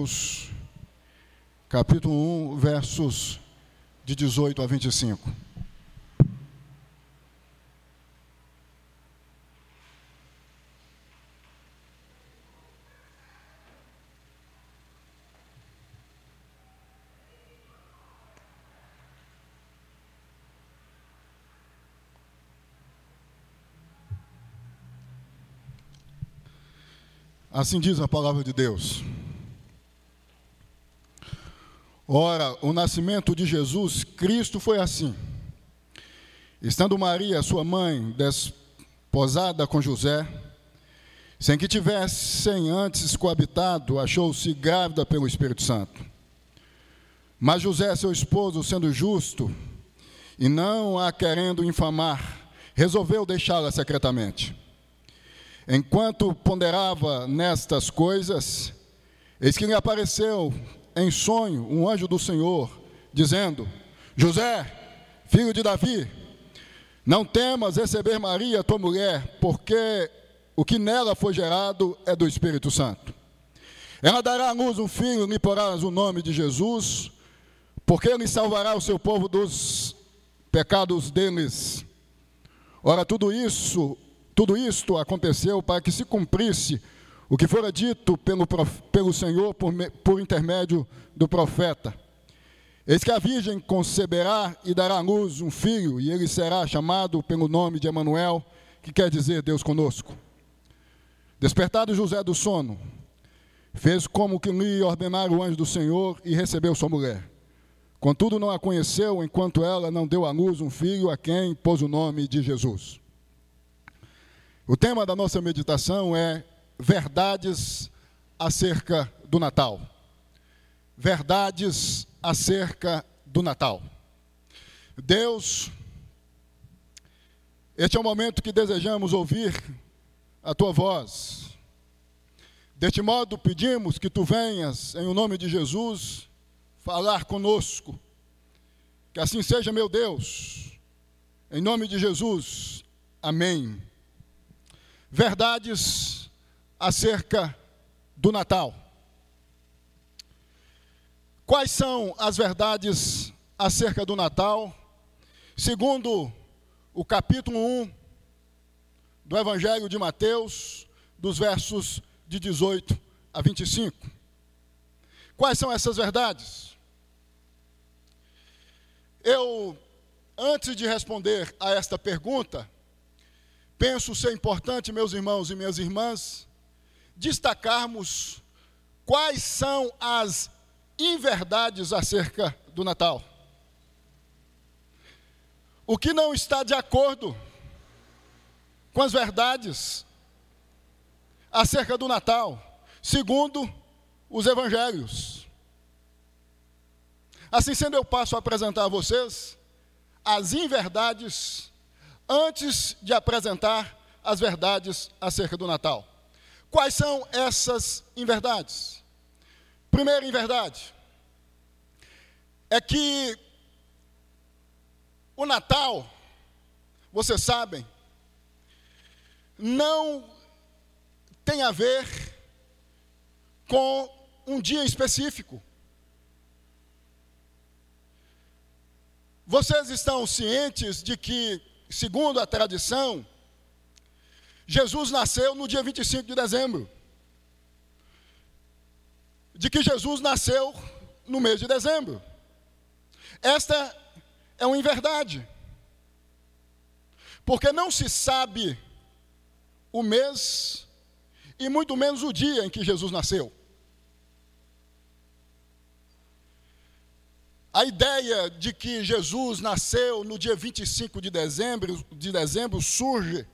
Mateus, capítulo 1, versos de 18 a 25. Assim diz a palavra de Deus. Ora, o nascimento de Jesus Cristo foi assim. Estando Maria, sua mãe, desposada com José, sem que tivessem antes coabitado, achou-se grávida pelo Espírito Santo. Mas José, seu esposo, sendo justo e não a querendo infamar, resolveu deixá-la secretamente. Enquanto ponderava nestas coisas, eis que lhe apareceu em sonho um anjo do Senhor, dizendo: José, filho de Davi, não temas receber Maria, tua mulher, porque o que nela foi gerado é do Espírito Santo. Ela dará à luz um filho, lhe porás o nome de Jesus, porque ele salvará o seu povo dos pecados deles. Ora, tudo isso tudo isto aconteceu para que se cumprisse o que fora dito pelo, pelo Senhor por, por intermédio do profeta. Eis que a virgem conceberá e dará à luz um filho, e ele será chamado pelo nome de Emanuel, que quer dizer Deus conosco. Despertado José do sono, fez como que lhe ordenara o anjo do Senhor e recebeu sua mulher. Contudo, não a conheceu enquanto ela não deu à luz um filho a quem pôs o nome de Jesus. O tema da nossa meditação é verdades acerca do Natal. Verdades acerca do Natal. Deus, este é o momento que desejamos ouvir a tua voz. Deste modo, pedimos que tu venhas, em o nome de Jesus, falar conosco. Que assim seja, meu Deus. Em nome de Jesus. Amém verdades acerca do Natal. Quais são as verdades acerca do Natal? Segundo o capítulo 1 do Evangelho de Mateus, dos versos de 18 a 25. Quais são essas verdades? Eu, antes de responder a esta pergunta, penso ser importante, meus irmãos e minhas irmãs, destacarmos quais são as inverdades acerca do Natal. O que não está de acordo com as verdades acerca do Natal, segundo os evangelhos. Assim sendo, eu passo a apresentar a vocês as inverdades antes de apresentar as verdades acerca do Natal. Quais são essas inverdades? Primeira inverdade é que o Natal, vocês sabem, não tem a ver com um dia específico. Vocês estão cientes de que segundo a tradição, Jesus nasceu no dia 25 de dezembro. De que Jesus nasceu no mês de dezembro. Esta é uma inverdade. Porque não se sabe o mês e muito menos o dia em que Jesus nasceu. A ideia de que Jesus nasceu no dia 25 de dezembro, de dezembro surge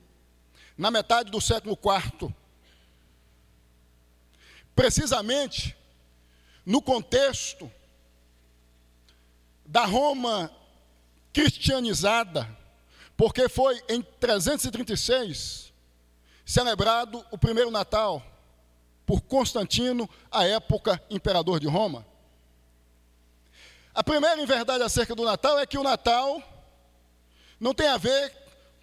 na metade do século IV. Precisamente no contexto da Roma cristianizada, porque foi em 336 celebrado o primeiro Natal por Constantino, à época imperador de Roma. A primeira verdade acerca do Natal é que o Natal não tem a ver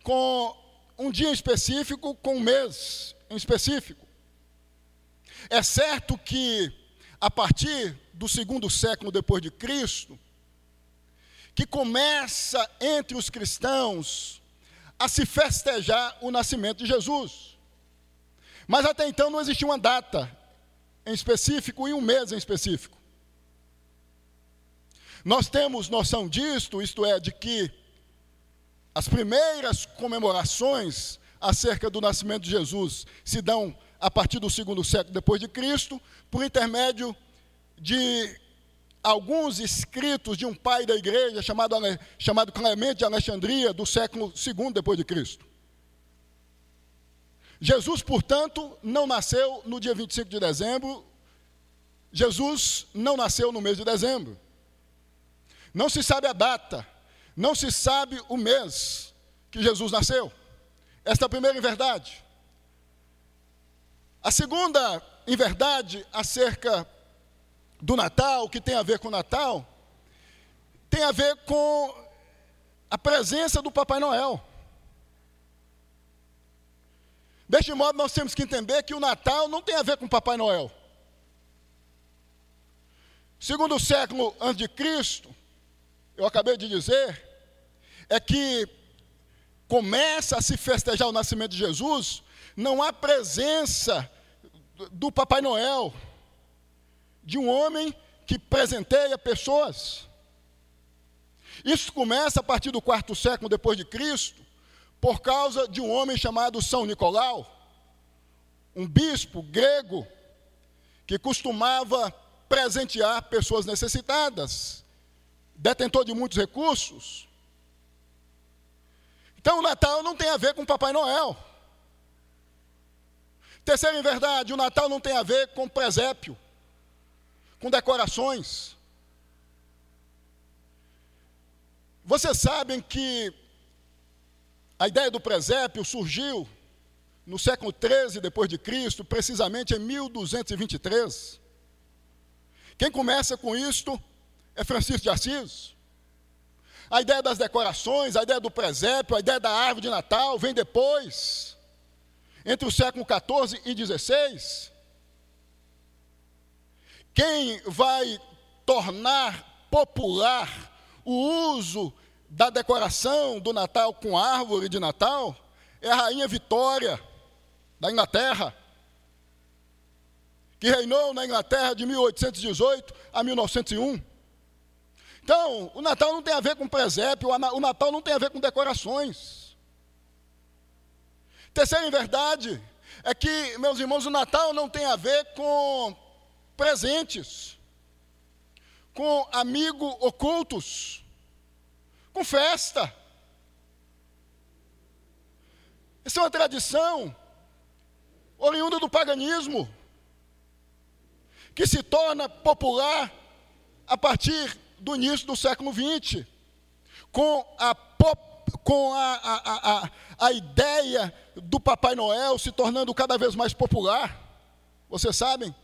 com um dia específico, com um mês em específico. É certo que a partir do segundo século depois de Cristo, que começa entre os cristãos a se festejar o nascimento de Jesus. Mas até então não existia uma data em específico e um mês em específico. Nós temos noção disto, isto é, de que as primeiras comemorações acerca do nascimento de Jesus se dão a partir do segundo século depois de Cristo, por intermédio de alguns escritos de um pai da igreja chamado, chamado Clemente de Alexandria, do século II depois de Cristo. Jesus, portanto, não nasceu no dia 25 de dezembro. Jesus não nasceu no mês de dezembro. Não se sabe a data, não se sabe o mês que Jesus nasceu. Esta é a primeira verdade. A segunda verdade acerca do Natal, que tem a ver com o Natal, tem a ver com a presença do Papai Noel. Deste modo, nós temos que entender que o Natal não tem a ver com o Papai Noel. Segundo o século antes de Cristo, eu acabei de dizer, é que começa a se festejar o nascimento de Jesus, não há presença do Papai Noel, de um homem que presenteia pessoas. Isso começa a partir do quarto século depois de Cristo, por causa de um homem chamado São Nicolau, um bispo grego que costumava presentear pessoas necessitadas, detentor de muitos recursos. Então o Natal não tem a ver com Papai Noel. Terceira em verdade, o Natal não tem a ver com presépio com decorações. Vocês sabem que a ideia do presépio surgiu no século 13 depois de Cristo, precisamente em 1223. Quem começa com isto é Francisco de Assis. A ideia das decorações, a ideia do presépio, a ideia da árvore de Natal vem depois, entre o século 14 e 16. Quem vai tornar popular o uso da decoração do Natal com árvore de Natal é a rainha Vitória, da Inglaterra, que reinou na Inglaterra de 1818 a 1901. Então, o Natal não tem a ver com presépio, o Natal não tem a ver com decorações. Terceira verdade é que, meus irmãos, o Natal não tem a ver com presentes, com amigo ocultos, com festa. Isso é uma tradição oriunda do paganismo, que se torna popular a partir do início do século XX, com a, com a, a, a, a ideia do Papai Noel se tornando cada vez mais popular. Vocês sabem?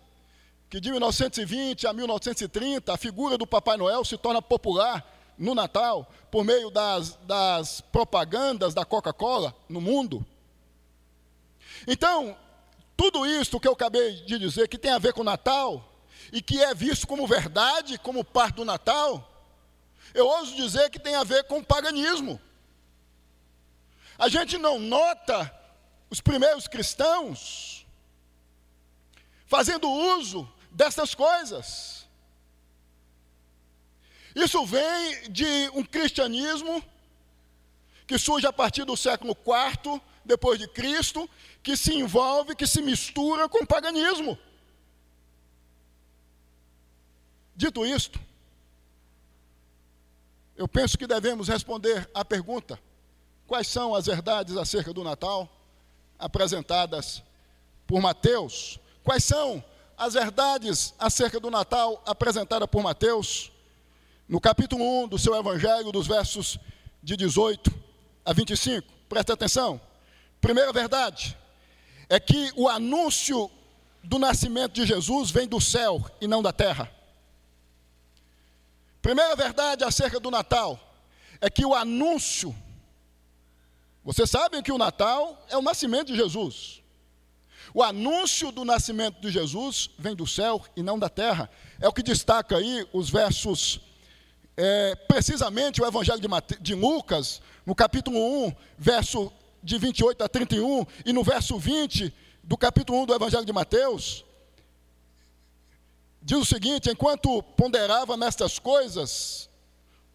que de 1920 a 1930 a figura do Papai Noel se torna popular no Natal por meio das, das propagandas da Coca-Cola no mundo. Então, tudo isso que eu acabei de dizer, que tem a ver com o Natal, e que é visto como verdade, como parte do Natal, eu ouso dizer que tem a ver com o paganismo. A gente não nota os primeiros cristãos fazendo uso dessas coisas. Isso vem de um cristianismo que surge a partir do século IV depois de Cristo, que se envolve, que se mistura com o paganismo. Dito isto, eu penso que devemos responder à pergunta: quais são as verdades acerca do Natal apresentadas por Mateus? Quais são as verdades acerca do Natal apresentada por Mateus, no capítulo 1 do seu Evangelho, dos versos de 18 a 25. Presta atenção. Primeira verdade é que o anúncio do nascimento de Jesus vem do céu e não da terra. Primeira verdade acerca do Natal é que o anúncio, vocês sabem que o Natal é o nascimento de Jesus. O anúncio do nascimento de Jesus vem do céu e não da terra. É o que destaca aí os versos, é, precisamente o Evangelho de, Mate, de Lucas, no capítulo 1, verso de 28 a 31, e no verso 20 do capítulo 1 do Evangelho de Mateus, diz o seguinte: enquanto ponderava nestas coisas,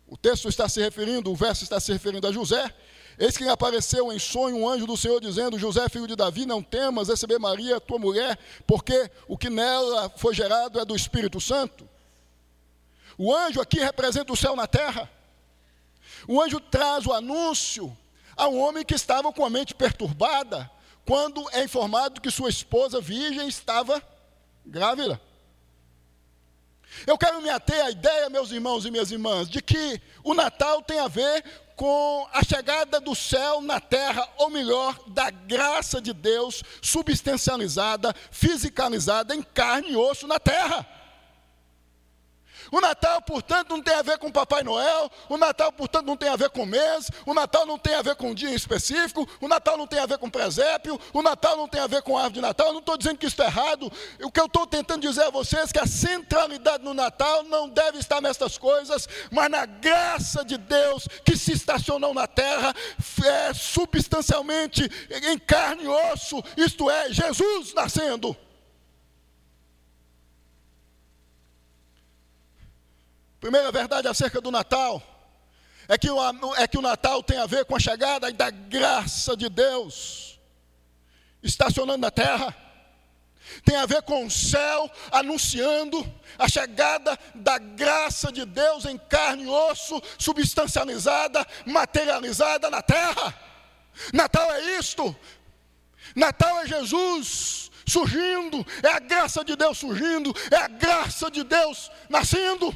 o texto está se referindo, o verso está se referindo a José, eis que apareceu em sonho um anjo do Senhor dizendo: José, filho de Davi, não temas receber Maria, tua mulher, porque o que nela foi gerado é do Espírito Santo. O anjo aqui representa o céu na terra. O anjo traz o anúncio a um homem que estava com a mente perturbada, quando é informado que sua esposa virgem estava grávida. Eu quero me ater à ideia, meus irmãos e minhas irmãs, de que o Natal tem a ver com a chegada do céu na terra, ou melhor, da graça de Deus substancializada, fisicalizada em carne e osso na terra. O Natal, portanto, não tem a ver com Papai Noel, o Natal, portanto, não tem a ver com mês, o Natal não tem a ver com um dia específico, o Natal não tem a ver com presépio, o Natal não tem a ver com árvore de Natal. Eu não estou dizendo que isso é errado. O que eu estou tentando dizer a vocês é que a centralidade no Natal não deve estar nessas coisas, mas na graça de Deus que se estacionou na terra, é, substancialmente em carne e osso, isto é, Jesus nascendo. Primeira verdade acerca do Natal é que, o, é que o Natal tem a ver com a chegada da graça de Deus estacionando na terra. Tem a ver com o céu anunciando a chegada da graça de Deus em carne e osso, substancializada, materializada na terra. Natal é isto. Natal é Jesus surgindo, é a graça de Deus surgindo, é a graça de Deus nascendo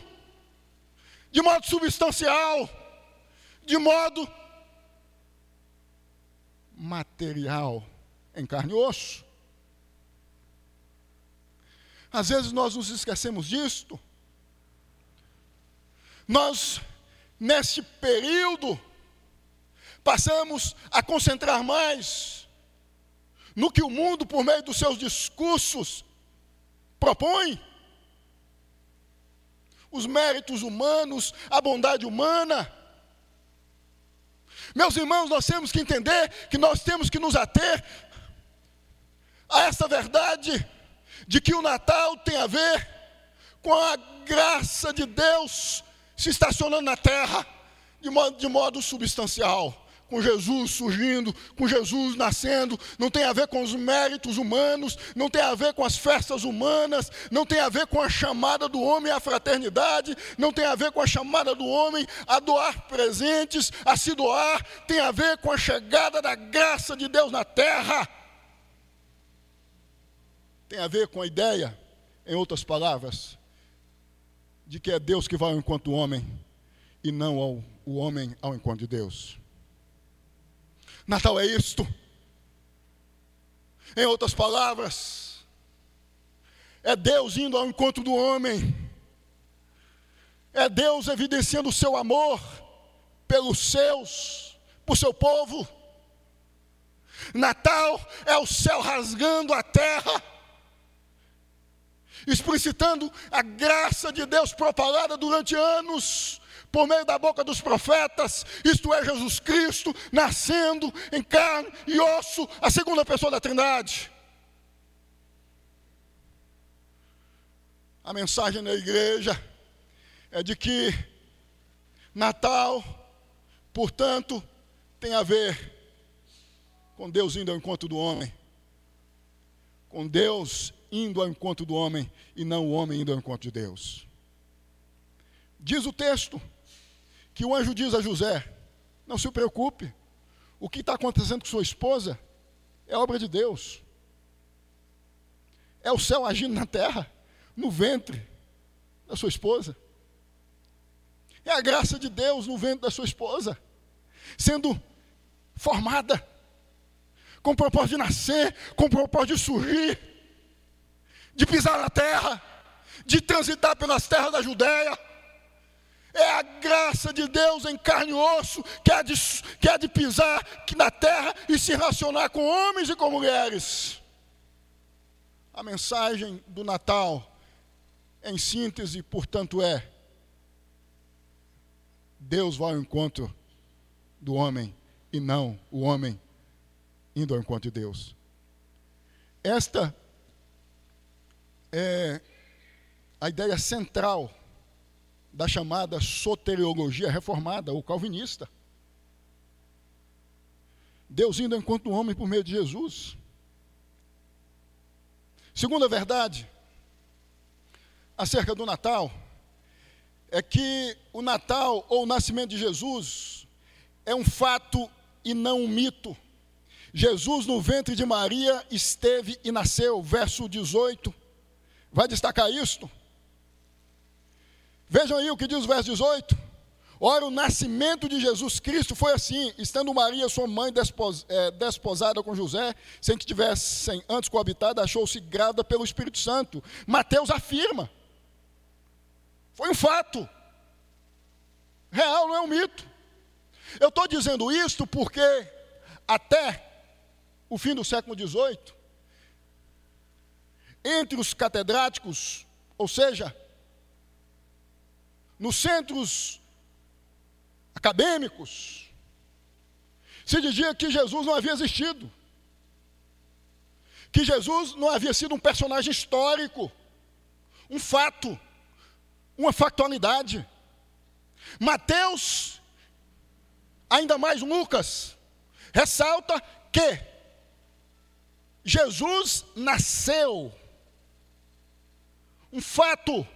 de modo substancial, de modo material, em carne e osso. Às vezes nós nos esquecemos disto. Nós, nesse período, passamos a concentrar mais no que o mundo, por meio dos seus discursos, propõe os méritos humanos, a bondade humana. Meus irmãos, nós temos que entender que nós temos que nos ater a essa verdade de que o Natal tem a ver com a graça de Deus se estacionando na terra de modo, de modo substancial com Jesus surgindo, com Jesus nascendo, não tem a ver com os méritos humanos, não tem a ver com as festas humanas, não tem a ver com a chamada do homem à fraternidade, não tem a ver com a chamada do homem a doar presentes, a se doar, tem a ver com a chegada da graça de Deus na terra. Tem a ver com a ideia, em outras palavras, de que é Deus que vai ao encontro do homem e não ao, o homem ao encontro de Deus. Natal é isto. Em outras palavras, é Deus indo ao encontro do homem, é Deus evidenciando o seu amor pelos seus, por seu povo. Natal é o céu rasgando a terra, explicitando a graça de Deus propalada durante anos por meio da boca dos profetas, isto é, Jesus Cristo, nascendo em carne e osso, a segunda pessoa da Trindade. A mensagem na igreja é de que Natal, portanto, tem a ver com Deus indo ao encontro do homem, com Deus indo ao encontro do homem e não o homem indo ao encontro de Deus. Diz o texto que o anjo diz a José: Não se preocupe, o que está acontecendo com sua esposa é obra de Deus. É o céu agindo na terra, no ventre da sua esposa. É a graça de Deus no ventre da sua esposa, sendo formada, com o propósito de nascer, com o propósito de surgir, de pisar na terra, de transitar pelas terras da Judéia é a graça de Deus em carne e osso que há de, que há de pisar na terra e se relacionar com homens e com mulheres. A mensagem do Natal, em síntese, portanto, é: Deus vai ao encontro do homem e não o homem indo ao encontro de Deus. Esta é a ideia central da chamada soteriologia reformada ou calvinista. Deus indo do homem por meio de Jesus. Segunda verdade, acerca do Natal, é que o Natal ou o nascimento de Jesus é um fato e não um mito. Jesus no ventre de Maria esteve e nasceu, verso 18. Vai destacar isto? Vejam aí o que diz o verso 18. Ora, o nascimento de Jesus Cristo foi assim: estando Maria, sua mãe, despos, é, desposada com José, sem que tivessem antes coabitado, achou-se grávida pelo Espírito Santo. Mateus afirma. Foi um fato. Real, não é um mito. Eu estou dizendo isto porque até o fim do século XVIII, entre os catedráticos, ou seja, nos centros acadêmicos, se dizia que Jesus não havia existido, que Jesus não havia sido um personagem histórico, um fato, uma factualidade. Mateus, ainda mais Lucas, ressalta que Jesus nasceu, um fato,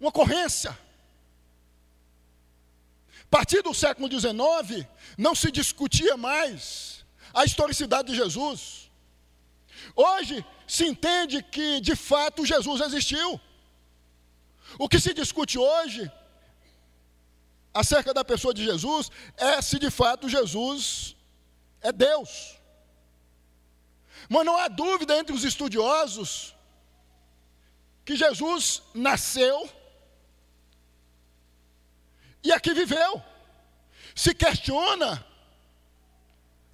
uma ocorrência. A partir do século XIX, não se discutia mais a historicidade de Jesus. Hoje se entende que, de fato, Jesus existiu. O que se discute hoje acerca da pessoa de Jesus é se de fato Jesus é Deus. Mas não há dúvida entre os estudiosos que Jesus nasceu e aqui viveu. Se questiona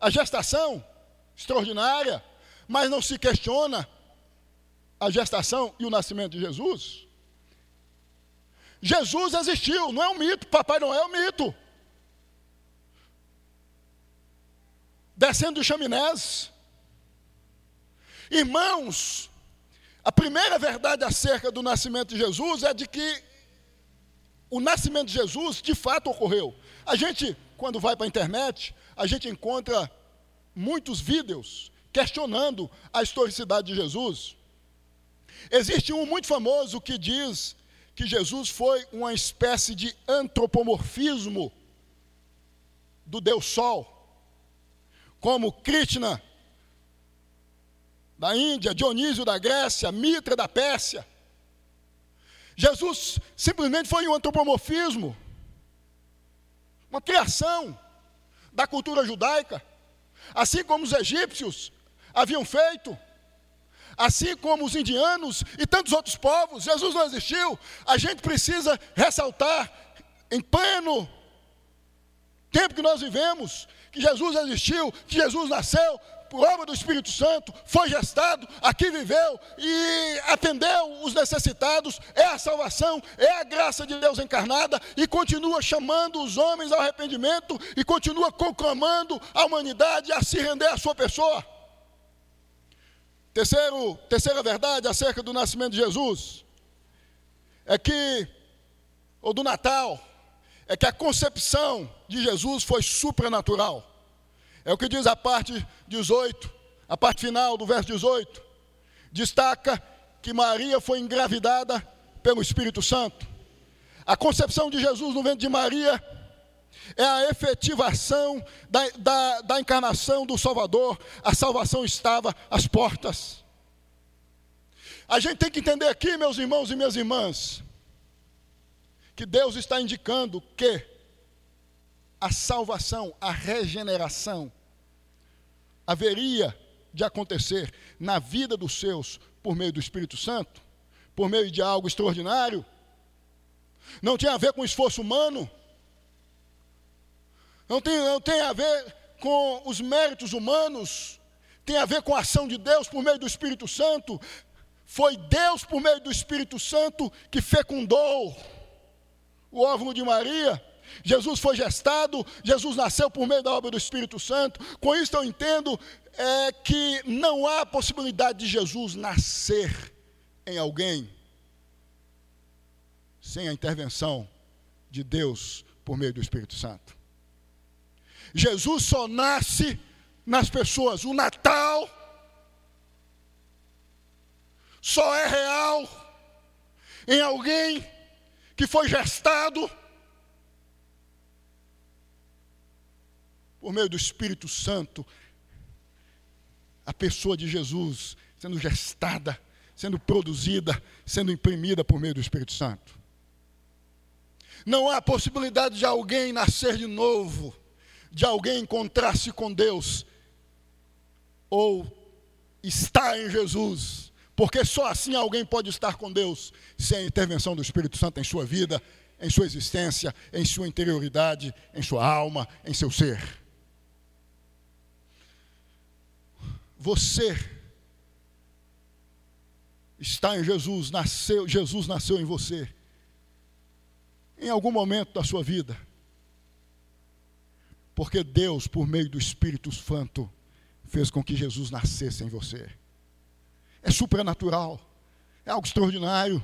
a gestação extraordinária, mas não se questiona a gestação e o nascimento de Jesus. Jesus existiu, não é um mito, Papai Noel é um mito. Descendo dos chaminés. Irmãos, a primeira verdade acerca do nascimento de Jesus é de que o nascimento de Jesus de fato ocorreu. A gente, quando vai para a internet, a gente encontra muitos vídeos questionando a historicidade de Jesus. Existe um muito famoso que diz que Jesus foi uma espécie de antropomorfismo do Deus Sol, como Krishna da Índia, Dionísio da Grécia, Mitra da Pérsia. Jesus simplesmente foi um antropomorfismo, uma criação da cultura judaica, assim como os egípcios haviam feito, assim como os indianos e tantos outros povos. Jesus não existiu. A gente precisa ressaltar em pleno tempo que nós vivemos que Jesus existiu, que Jesus nasceu, obra do Espírito Santo, foi gestado, aqui viveu e atendeu os necessitados, é a salvação, é a graça de Deus encarnada e continua chamando os homens ao arrependimento e continua conclamando a humanidade a se render à sua pessoa. Terceiro, terceira verdade acerca do nascimento de Jesus é que, ou do Natal, é que a concepção de Jesus foi supranatural. É o que diz a parte 18, a parte final do verso 18. Destaca que Maria foi engravidada pelo Espírito Santo. A concepção de Jesus no ventre de Maria é a efetivação da, da, da encarnação do Salvador. A salvação estava às portas. A gente tem que entender aqui, meus irmãos e minhas irmãs, que Deus está indicando que a salvação, a regeneração, haveria de acontecer na vida dos seus por meio do Espírito Santo, por meio de algo extraordinário, não tem a ver com esforço humano, não tem, não tem a ver com os méritos humanos, tem a ver com a ação de Deus por meio do Espírito Santo. Foi Deus, por meio do Espírito Santo, que fecundou o óvulo de Maria. Jesus foi gestado, Jesus nasceu por meio da obra do Espírito Santo. Com isso eu entendo é, que não há possibilidade de Jesus nascer em alguém sem a intervenção de Deus por meio do Espírito Santo. Jesus só nasce nas pessoas. O Natal só é real em alguém que foi gestado por meio do Espírito Santo. A pessoa de Jesus sendo gestada, sendo produzida, sendo imprimida por meio do Espírito Santo. Não há possibilidade de alguém nascer de novo, de alguém encontrar-se com Deus, ou estar em Jesus, porque só assim alguém pode estar com Deus, sem a intervenção do Espírito Santo em sua vida, em sua existência, em sua interioridade, em sua alma, em seu ser. Você está em Jesus, nasceu, Jesus nasceu em você em algum momento da sua vida. Porque Deus, por meio do Espírito Santo, fez com que Jesus nascesse em você. É supernatural, é algo extraordinário.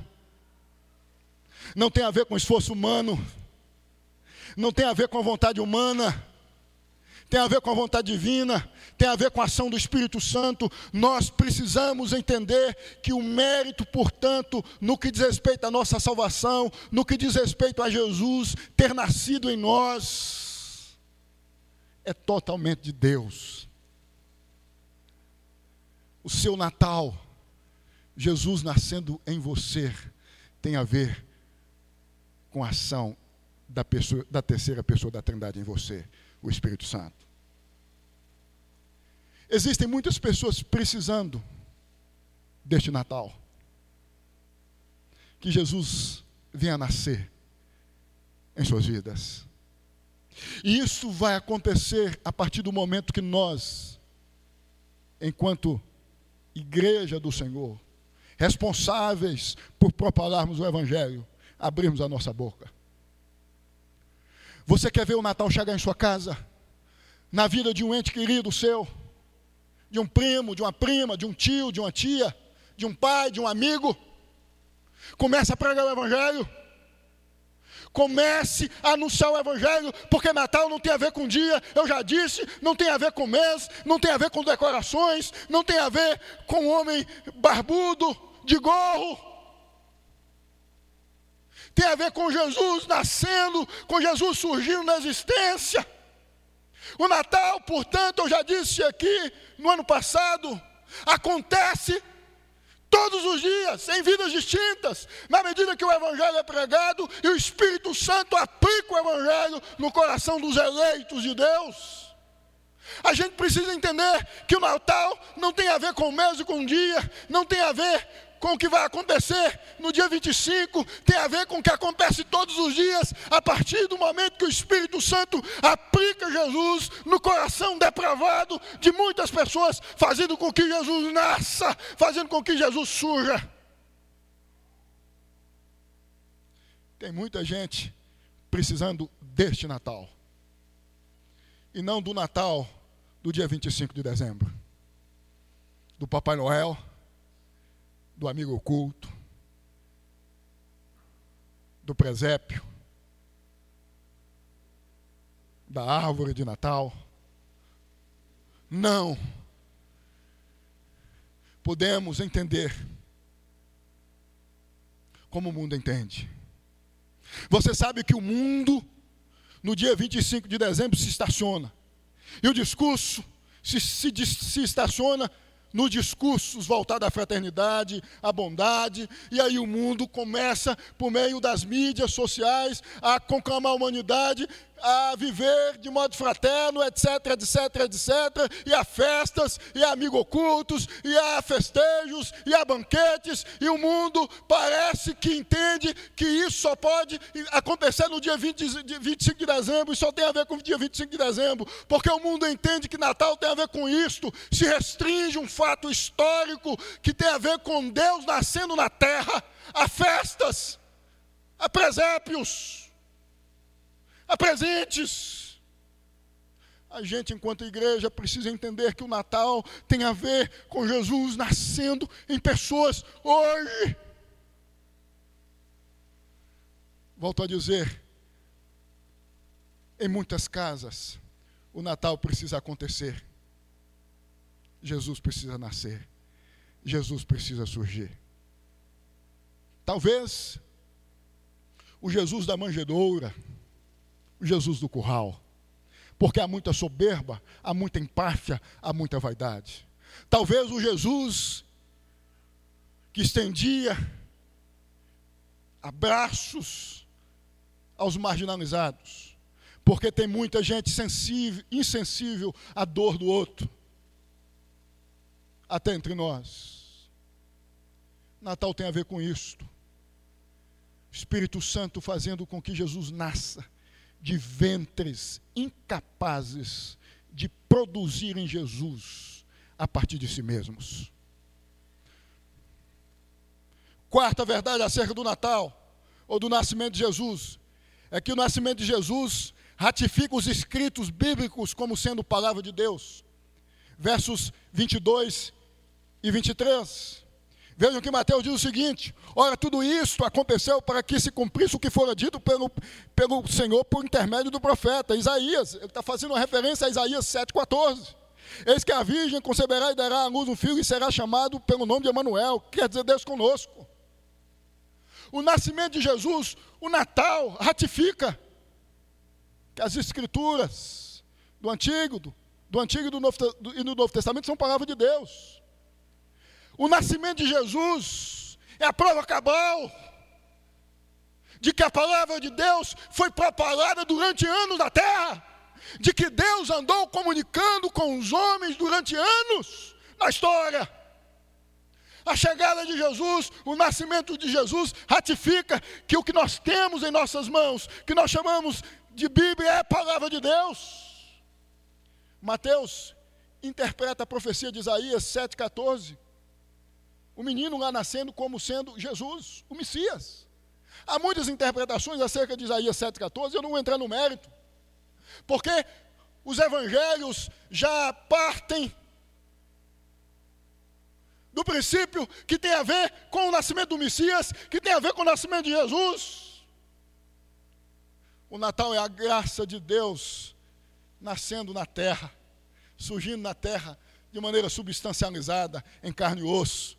Não tem a ver com esforço humano, não tem a ver com a vontade humana, tem a ver com a vontade divina, tem a ver com a ação do Espírito Santo. Nós precisamos entender que o mérito, portanto, no que diz respeito à nossa salvação, no que diz respeito a Jesus ter nascido em nós, é totalmente de Deus. O seu Natal, Jesus nascendo em você, tem a ver com a ação da, pessoa, da terceira pessoa da Trindade em você o Espírito Santo. Existem muitas pessoas precisando deste Natal. Que Jesus venha nascer em suas vidas. E isso vai acontecer a partir do momento que nós, enquanto igreja do Senhor, responsáveis por propagarmos o Evangelho, abrirmos a nossa boca. Você quer ver o Natal chegar em sua casa? Na vida de um ente querido seu? De um primo, de uma prima, de um tio, de uma tia, de um pai, de um amigo? Comece a pregar o Evangelho. Comece a anunciar o Evangelho, porque Natal não tem a ver com dia, eu já disse, não tem a ver com mês, não tem a ver com decorações, não tem a ver com homem barbudo, de gorro tem a ver com Jesus nascendo, com Jesus surgindo na existência. O Natal, portanto, eu já disse aqui no ano passado, acontece todos os dias, em vidas distintas, na medida que o Evangelho é pregado e o Espírito Santo aplica o Evangelho no coração dos eleitos de Deus. A gente precisa entender que o Natal não tem a ver com o mês e com o dia, não tem a ver com o que vai acontecer no dia 25, tem a ver com o que acontece todos os dias, a partir do momento que o Espírito Santo aplica Jesus no coração depravado de muitas pessoas, fazendo com que Jesus nasça, fazendo com que Jesus surja. Tem muita gente precisando deste Natal, e não do Natal do dia 25 de dezembro, do Papai Noel do amigo oculto, do presépio, da árvore de Natal. Não. Podemos entender como o mundo entende. Você sabe que o mundo, no dia 25 de dezembro, se estaciona. E o discurso se, se, se estaciona nos discursos voltados à fraternidade, à bondade, e aí o mundo começa, por meio das mídias sociais, a conclamar a humanidade a viver de modo fraterno, etc, etc, etc, e há festas, e há amigos ocultos, e há festejos, e há banquetes, e o mundo parece que entende que isso só pode acontecer no dia 20, 25 de dezembro, e só tem a ver com o dia 25 de dezembro, porque o mundo entende que Natal tem a ver com isto, se restringe um fato histórico que tem a ver com Deus nascendo na terra, há festas, há presépios, presentes. A gente, enquanto igreja, precisa entender que o Natal tem a ver com Jesus nascendo em pessoas hoje. Volto a dizer, em muitas casas, o Natal precisa acontecer. Jesus precisa nascer. Jesus precisa surgir. Talvez o Jesus da manjedoura, Jesus do curral. Porque há muita soberba, há muita empáfia, há muita vaidade. Talvez o Jesus que estendia abraços aos marginalizados, porque tem muita gente sensível, insensível à dor do outro, até entre nós. Natal tem a ver com isto. Espírito Santo fazendo com que Jesus nasça de ventres incapazes de produzir em Jesus a partir de si mesmos. Quarta verdade acerca do Natal, ou do nascimento de Jesus, é que o nascimento de Jesus ratifica os escritos bíblicos como sendo palavra de Deus. Versos 22 e 23. Vejam que Mateus diz o seguinte: Ora, tudo isso aconteceu para que se cumprisse o que fora dito pelo, pelo Senhor por intermédio do profeta Isaías. Ele está fazendo uma referência a Isaías 7,14. Eis que a virgem conceberá e dará à luz um filho e será chamado pelo nome de Emanuel, que quer dizer Deus conosco. O nascimento de Jesus, o Natal, ratifica que as escrituras do Antigo, do, do Antigo e do Novo, do, e do Novo Testamento são palavra de Deus. O nascimento de Jesus é a prova cabal de que a palavra de Deus foi propalada durante anos na terra, de que Deus andou comunicando com os homens durante anos na história. A chegada de Jesus, o nascimento de Jesus, ratifica que o que nós temos em nossas mãos, que nós chamamos de Bíblia, é a palavra de Deus. Mateus interpreta a profecia de Isaías 7,14 o menino lá nascendo como sendo Jesus, o Messias. Há muitas interpretações acerca de Isaías 7,14, eu não vou entrar no mérito, porque os evangelhos já partem do princípio que tem a ver com o nascimento do Messias, que tem a ver com o nascimento de Jesus. O Natal é a graça de Deus nascendo na terra, surgindo na terra de maneira substancializada, em carne e osso.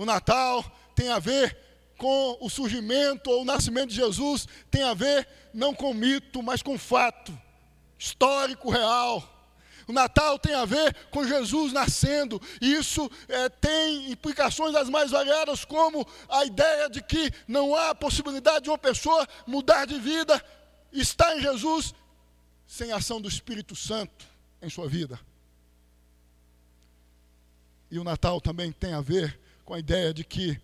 O Natal tem a ver com o surgimento ou o nascimento de Jesus, tem a ver não com mito, mas com fato histórico, real. O Natal tem a ver com Jesus nascendo, e isso é, tem implicações das mais variadas, como a ideia de que não há possibilidade de uma pessoa mudar de vida, estar em Jesus, sem a ação do Espírito Santo em sua vida. E o Natal também tem a ver com a ideia de que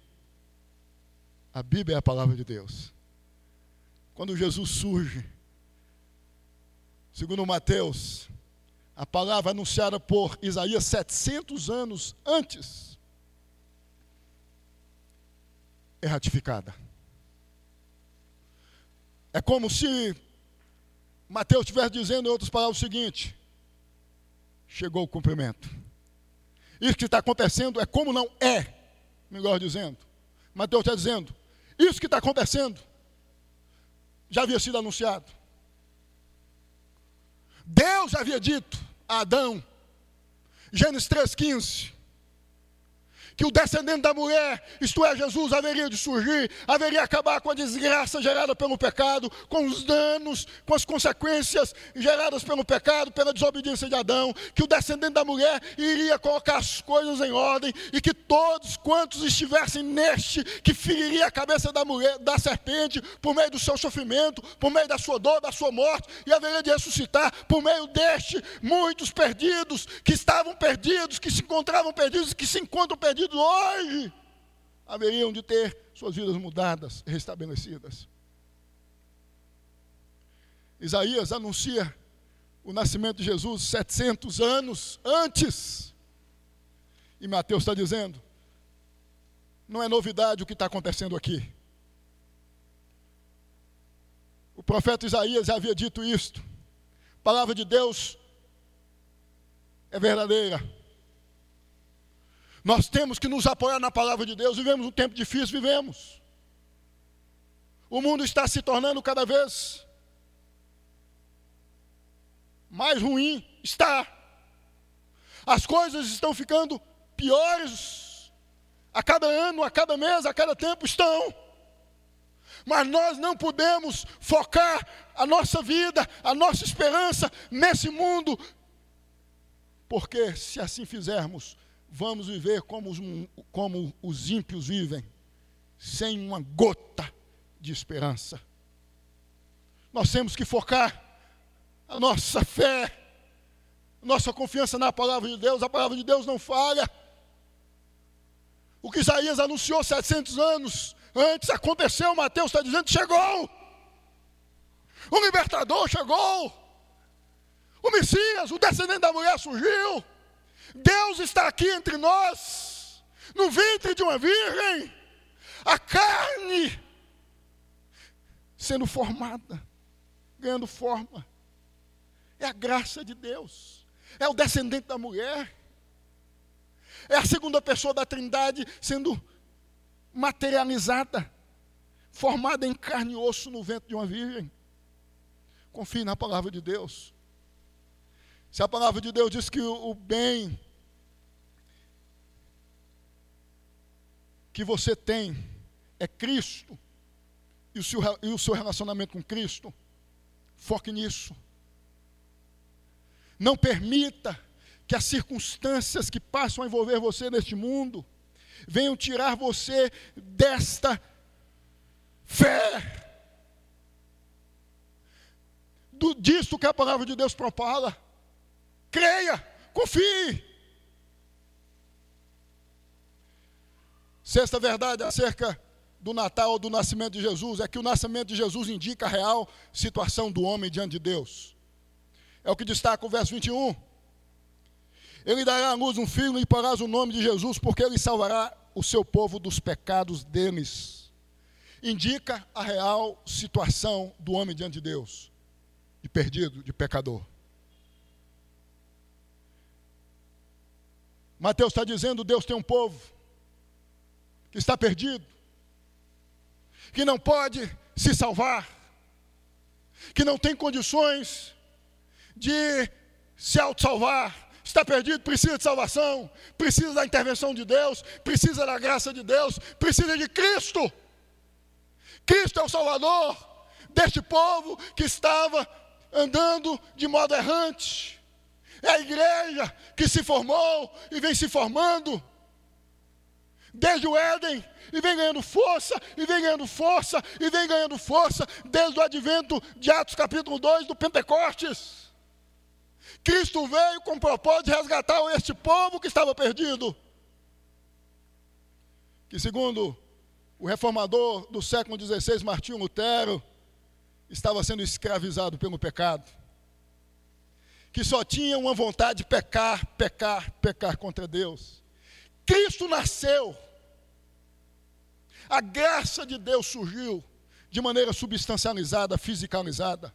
a Bíblia é a palavra de Deus. Quando Jesus surge, segundo Mateus, a palavra anunciada por Isaías 700 anos antes é ratificada. É como se Mateus estivesse dizendo em outras palavras o seguinte: chegou o cumprimento. Isso que está acontecendo é como não é melhor dizendo. Mateus está dizendo: isso que está acontecendo já havia sido anunciado. Deus havia dito a Adão, Gênesis 3,15, que o descendente da mulher, isto é, Jesus, haveria de surgir, haveria de acabar com a desgraça gerada pelo pecado, com os danos, com as consequências geradas pelo pecado, pela desobediência de Adão, que o descendente da mulher iria colocar as coisas em ordem e que todos quantos estivessem neste, que feriria a cabeça da mulher, da serpente, por meio do seu sofrimento, por meio da sua dor, da sua morte, e haveria de ressuscitar por meio deste, muitos perdidos, que estavam perdidos, que se encontravam perdidos, que se encontram perdidos perdidos hoje haveriam de ter suas vidas mudadas, restabelecidas. Isaías anuncia o nascimento de Jesus 700 anos antes. E Mateus está dizendo: não é novidade o que está acontecendo aqui. O profeta Isaías havia dito isto. A palavra de Deus é verdadeira. Nós temos que nos apoiar na palavra de Deus. Vivemos um tempo difícil, vivemos. O mundo está se tornando cada vez mais ruim. Está. As coisas estão ficando piores. A cada ano, a cada mês, a cada tempo estão. Mas nós não podemos focar a nossa vida, a nossa esperança nesse mundo, porque se assim fizermos, vamos viver como os, como os ímpios vivem, sem uma gota de esperança. Nós temos que focar a nossa fé, nossa confiança na palavra de Deus. A palavra de Deus não falha. O que Isaías anunciou 700 anos antes aconteceu, Mateus está dizendo: chegou. O libertador chegou. O Messias, o descendente da mulher surgiu. Deus está aqui entre nós, no ventre de uma virgem, a carne sendo formada, ganhando forma. É a graça de Deus, é o descendente da mulher, é a segunda pessoa da Trindade sendo materializada, formada em carne e osso no ventre de uma virgem. Confie na palavra de Deus. Se a palavra de Deus diz que o, bem que você tem é Cristo e o seu, e o seu relacionamento com Cristo, foque nisso. Não permita que as circunstâncias que passam a envolver você neste mundo venham tirar você desta fé. Do, disso que a palavra de Deus propala. Creia, confie. Sexta verdade acerca do Natal, do nascimento de Jesus, é que o nascimento de Jesus indica a real situação do homem diante de Deus. É o que destaca o verso 21. Ele dará à luz um filho e porás o nome de Jesus, porque ele salvará o seu povo dos pecados deles. Indica a real situação do homem diante de Deus, de perdido, de pecador. Mateus está dizendo: Deus tem um povo está perdido, que não pode se salvar, que não tem condições de se auto-salvar, está perdido, precisa de salvação, precisa da intervenção de Deus, precisa da graça de Deus, precisa de Cristo. Cristo é o Salvador deste povo que estava andando de modo errante. É a igreja que se formou e vem se formando desde o Éden e vem ganhando força, e vem ganhando força, e vem ganhando força desde o advento de Atos capítulo 2 do Pentecostes. Cristo veio com o propósito de resgatar este povo que estava perdido. Que segundo o reformador do século XVI, Martinho Lutero, estava sendo escravizado pelo pecado que só tinha uma vontade de pecar, pecar, pecar contra Deus. Cristo nasceu. A graça de Deus surgiu de maneira substancializada, fisicalizada.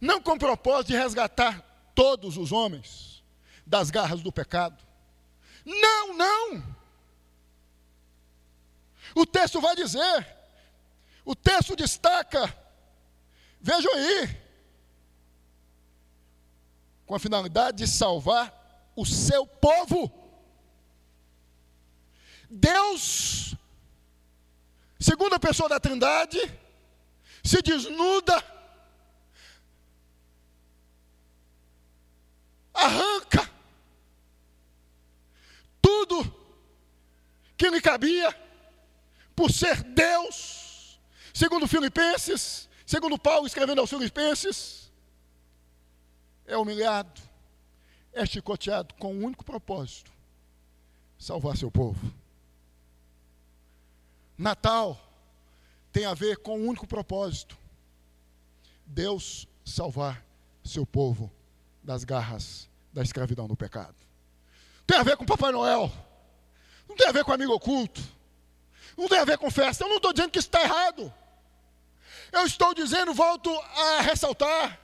Não com propósito de resgatar todos os homens das garras do pecado. Não, não. O texto vai dizer, o texto destaca, vejam aí, com a finalidade de salvar o seu povo. Deus, segunda pessoa da Trindade, se desnuda, arranca tudo que lhe cabia, por ser Deus, segundo Filipenses, segundo Paulo escrevendo aos Filipenses, é humilhado, é chicoteado com um único propósito: salvar seu povo. Natal tem a ver com um único propósito: Deus salvar seu povo das garras da escravidão do pecado. Tem a ver com Papai Noel, não tem a ver com amigo oculto, não tem a ver com festa. Eu não estou dizendo que isso está errado. Eu estou dizendo, volto a ressaltar,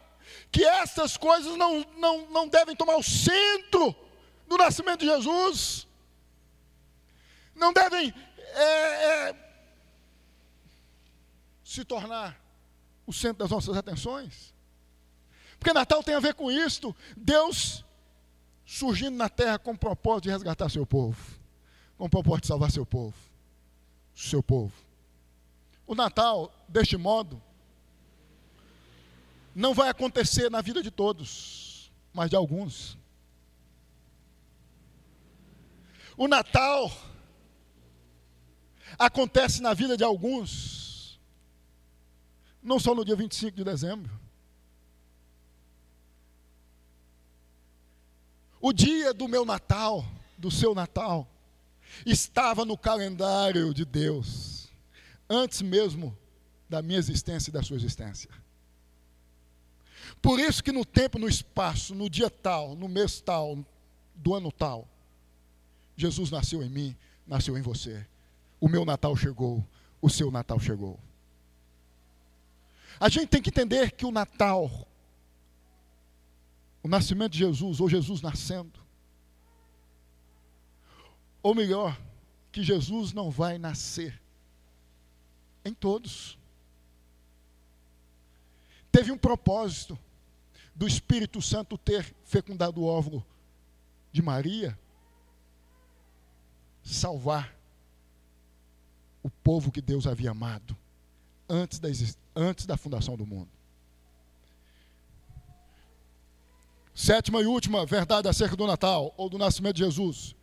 que essas coisas não, não, não devem tomar o centro do nascimento de Jesus. Não devem é, é, se tornar o centro das nossas atenções. Porque Natal tem a ver com isto. Deus surgindo na terra com o propósito de resgatar seu povo, com o propósito de salvar seu povo, seu povo. O Natal, deste modo, não vai acontecer na vida de todos, mas de alguns. O Natal acontece na vida de alguns, não só no dia 25 de dezembro. O dia do meu Natal, do seu Natal, estava no calendário de Deus, antes mesmo da minha existência e da sua existência. Por isso que no tempo, no espaço, no dia tal, no mês tal, do ano tal, Jesus nasceu em mim, nasceu em você. O meu Natal chegou, o seu Natal chegou. A gente tem que entender que o Natal, o nascimento de Jesus, ou Jesus nascendo, ou melhor, que Jesus não vai nascer em todos. Teve um propósito do Espírito Santo ter fecundado o óvulo de Maria, salvar o povo que Deus havia amado antes da, antes da fundação do mundo. Sétima e última verdade acerca do Natal, ou do nascimento de Jesus,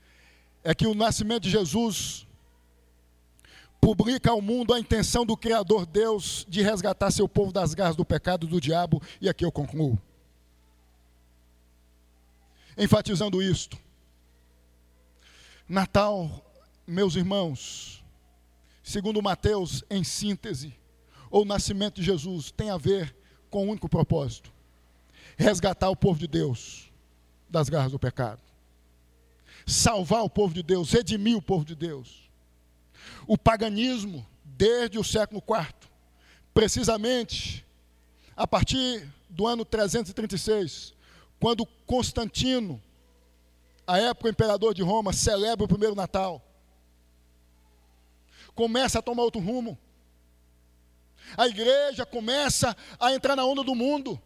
é que o nascimento de Jesus publica ao mundo a intenção do Criador Deus de resgatar seu povo das garras do pecado do diabo, e aqui eu concluo. Enfatizando isto, Natal, meus irmãos, segundo Mateus, em síntese, ou o nascimento de Jesus, tem a ver com um único propósito: resgatar o povo de Deus das garras do pecado, salvar o povo de Deus, redimir o povo de Deus. O paganismo, desde o século IV, precisamente a partir do ano 336, quando Constantino, a época imperador de Roma, celebra o primeiro Natal, começa a tomar outro rumo. A igreja começa a entrar na onda do mundo.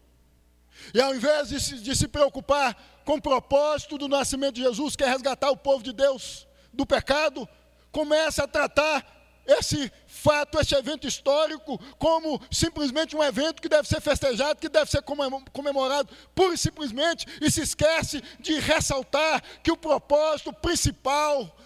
E ao invés de se, de se preocupar com o propósito do nascimento de Jesus, que é resgatar o povo de Deus do pecado, começa a tratar esse fato, esse evento histórico, como simplesmente um evento que deve ser festejado, que deve ser comemorado pura e simplesmente, e se esquece de ressaltar que o propósito principal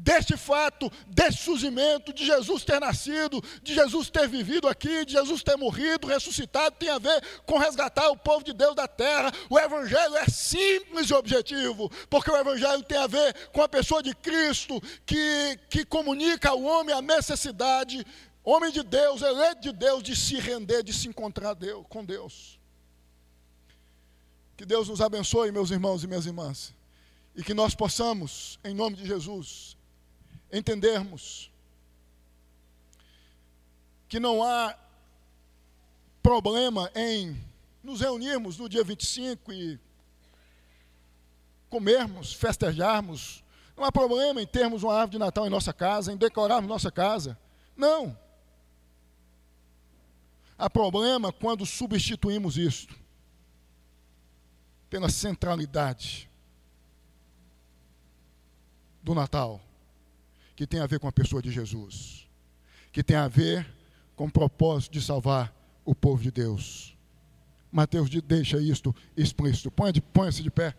deste fato, deste surgimento, de Jesus ter nascido, de Jesus ter vivido aqui, de Jesus ter morrido, ressuscitado, tem a ver com resgatar o povo de Deus da terra. O Evangelho é simples e objetivo, porque o Evangelho tem a ver com a pessoa de Cristo, que, que comunica ao homem a necessidade, homem de Deus, eleito de Deus, de se render, de se encontrar Deus, com Deus. Que Deus nos abençoe, meus irmãos e minhas irmãs. E que nós possamos, em nome de Jesus, entendermos que não há problema em nos reunirmos no dia 25 e comermos, festejarmos. Não há problema em termos uma árvore de Natal em nossa casa, em decorarmos nossa casa. Não. Há problema quando substituímos isto pela centralidade do Natal que tem a ver com a pessoa de Jesus, que tem a ver com o propósito de salvar o povo de Deus. Mateus deixa isto explícito. Põe-se de pé.